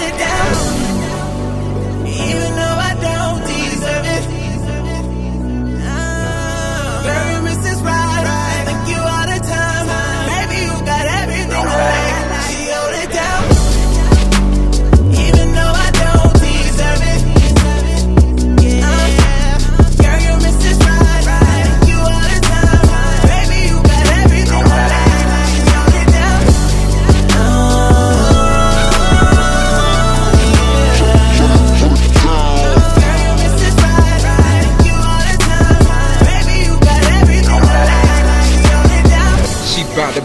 it down.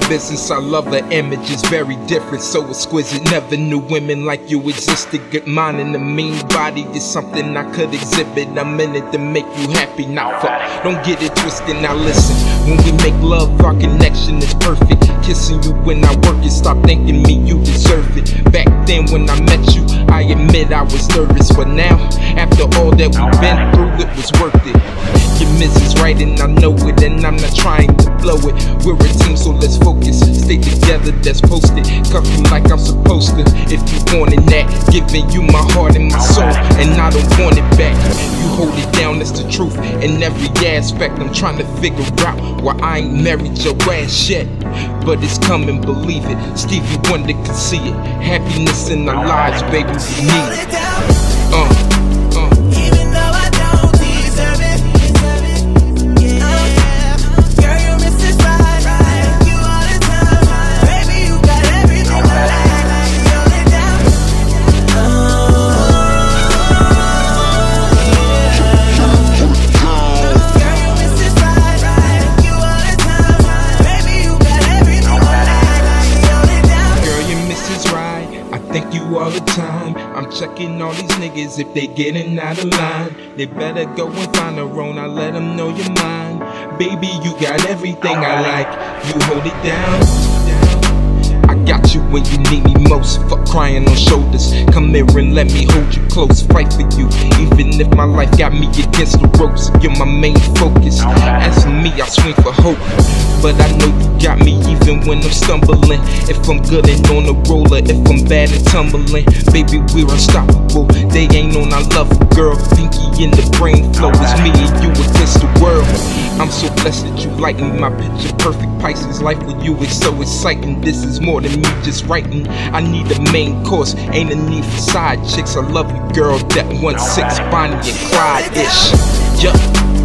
Business. I love her image, it's very different, so exquisite. Never knew women like you existed. Good mind and a mean body is something I could exhibit. I'm in it to make you happy, not fuck. Don't get it twisted, now listen. When we make love, our connection is perfect. Kissing you when I work it, stop thinking me, you deserve it. Back then when I met you, I admit I was nervous, but now, after all that we've been through, it was worth it. Your missus right and I know it, and I'm not trying to blow it. We're a team, so let's focus. Stay together, that's posted. Cuff you like I'm supposed to. If you wanted that, giving you my heart and my soul, and I don't want it back. You hold it down, that's the truth. In every aspect, I'm trying to figure out why I ain't married your ass yet. But it's coming, believe it. Stevie Wonder can see it. Happiness in our lives, baby, we need it. I thank you all the time. I'm checking all these niggas if they getting out of line. They better go and find a own. I let them know you're mine. Baby, you got everything I like. You hold it down. I got you when you need me most. Fuck crying on shoulders. Come here and let me hold you close. Fight for you. Even if my life got me against the ropes, you're my main focus. As for me, I swing for hope. But I know you got me even when I'm stumbling. If I'm good and on the roller, if I'm bad and tumbling. Baby, we're unstoppable. They ain't on our love, girl. Pinky in the brain flow. It's me and you against the world. I'm so blessed that you like. My picture perfect Pisces life with you is so exciting. This is more than me just writing. I need a main course, ain't a need for side chicks. I love you, girl. That one six Bonnie and Clyde ish. Yup.